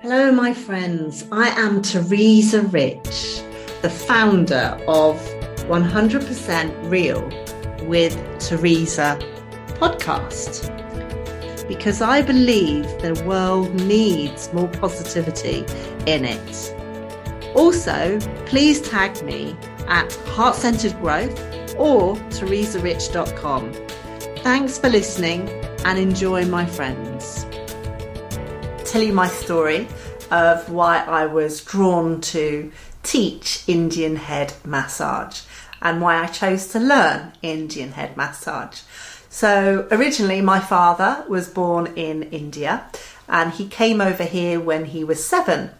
Hello, my friends. I am Teresa Rich, the founder of 100% Real with Teresa podcast. Because I believe the world needs more positivity in it. Also, please tag me at Heart Centered Growth or teresarich.com. Thanks for listening and enjoy, my friends tell you my story of why I was drawn to teach Indian head massage and why I chose to learn Indian head massage. So, originally, my father was born in India and he came over here when he was seven.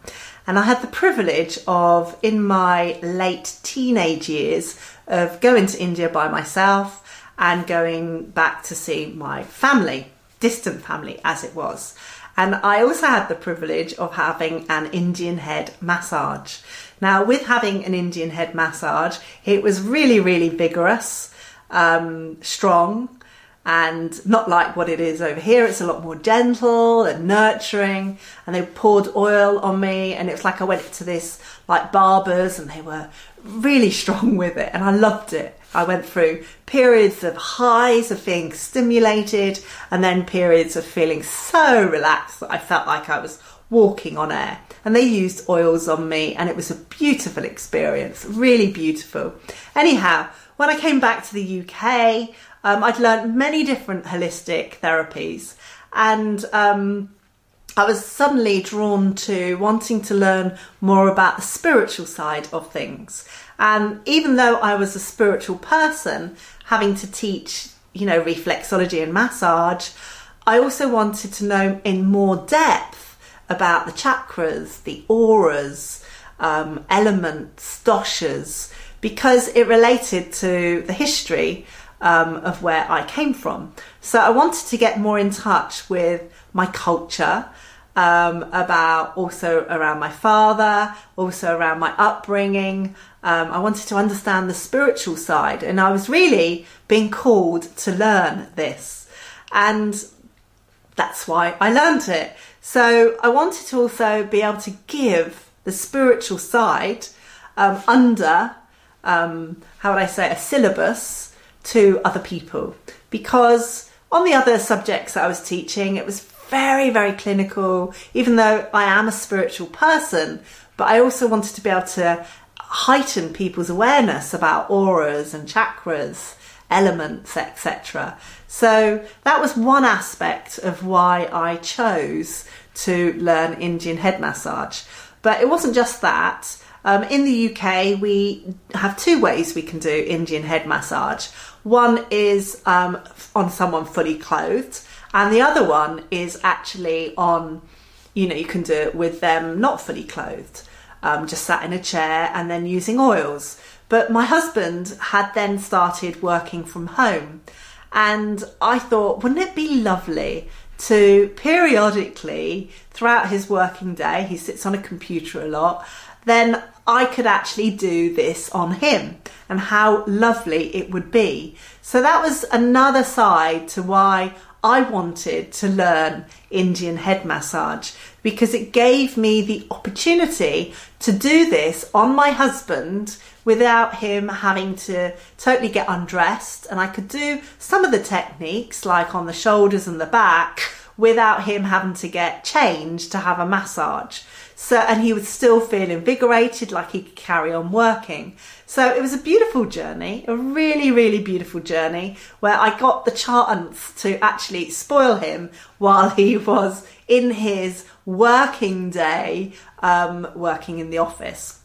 And I had the privilege of, in my late teenage years, of going to India by myself and going back to see my family, distant family as it was. And I also had the privilege of having an Indian head massage. Now, with having an Indian head massage, it was really, really vigorous, um, strong, and not like what it is over here. It's a lot more gentle and nurturing. And they poured oil on me, and it was like I went to this like barbers, and they were really strong with it, and I loved it. I went through periods of highs of being stimulated and then periods of feeling so relaxed that I felt like I was walking on air. And they used oils on me, and it was a beautiful experience, really beautiful. Anyhow, when I came back to the UK, um, I'd learned many different holistic therapies, and um, I was suddenly drawn to wanting to learn more about the spiritual side of things. And even though I was a spiritual person, having to teach, you know, reflexology and massage, I also wanted to know in more depth about the chakras, the auras, um, elements, doshas, because it related to the history um, of where I came from. So I wanted to get more in touch with my culture, um, about also around my father, also around my upbringing. Um, I wanted to understand the spiritual side, and I was really being called to learn this. And that's why I learned it. So I wanted to also be able to give the spiritual side um, under, um, how would I say, a syllabus to other people. Because on the other subjects that I was teaching, it was very, very clinical, even though I am a spiritual person, but I also wanted to be able to heighten people's awareness about auras and chakras, elements, etc. So that was one aspect of why I chose to learn Indian head massage. But it wasn't just that. Um, in the UK, we have two ways we can do Indian head massage. One is um, on someone fully clothed, and the other one is actually on, you know, you can do it with them not fully clothed, um, just sat in a chair and then using oils. But my husband had then started working from home. And I thought, wouldn't it be lovely to periodically, throughout his working day, he sits on a computer a lot, then I could actually do this on him and how lovely it would be. So that was another side to why I wanted to learn Indian head massage because it gave me the opportunity to do this on my husband without him having to totally get undressed. And I could do some of the techniques, like on the shoulders and the back, without him having to get changed to have a massage. So, and he would still feel invigorated, like he could carry on working. So it was a beautiful journey, a really, really beautiful journey where I got the chance to actually spoil him while he was in his working day, um, working in the office.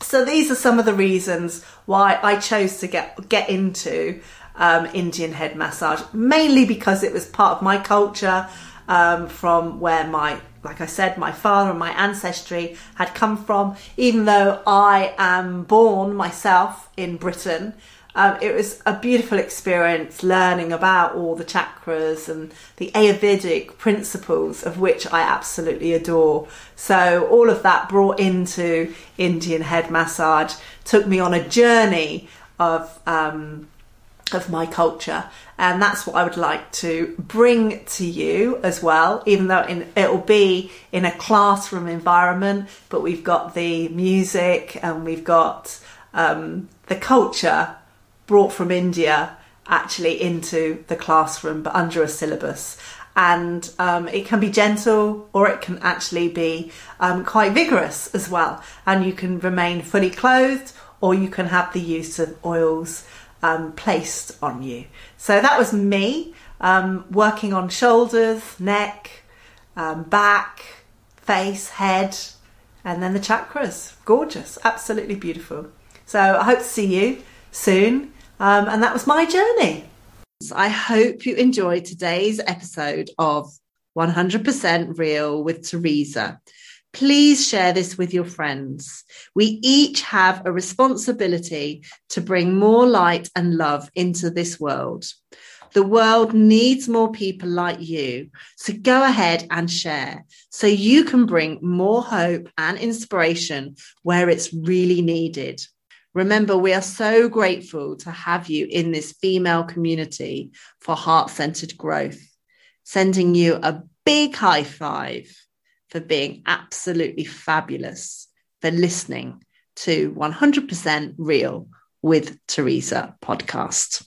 So these are some of the reasons why I chose to get get into um, Indian head massage, mainly because it was part of my culture um, from where my like I said, my father and my ancestry had come from. Even though I am born myself in Britain, um, it was a beautiful experience learning about all the chakras and the Ayurvedic principles, of which I absolutely adore. So, all of that brought into Indian head massage took me on a journey of um, of my culture. And that's what I would like to bring to you as well even though in, it'll be in a classroom environment but we've got the music and we've got um, the culture brought from India actually into the classroom but under a syllabus. And um, it can be gentle or it can actually be um, quite vigorous as well. And you can remain fully clothed or you can have the use of oils um, placed on you. So that was me um, working on shoulders, neck, um, back, face, head, and then the chakras. Gorgeous, absolutely beautiful. So I hope to see you soon. Um, and that was my journey. I hope you enjoyed today's episode of 100% Real with Teresa. Please share this with your friends. We each have a responsibility to bring more light and love into this world. The world needs more people like you. So go ahead and share so you can bring more hope and inspiration where it's really needed. Remember, we are so grateful to have you in this female community for heart centered growth. Sending you a big high five for being absolutely fabulous, for listening to 100% Real with Teresa podcast.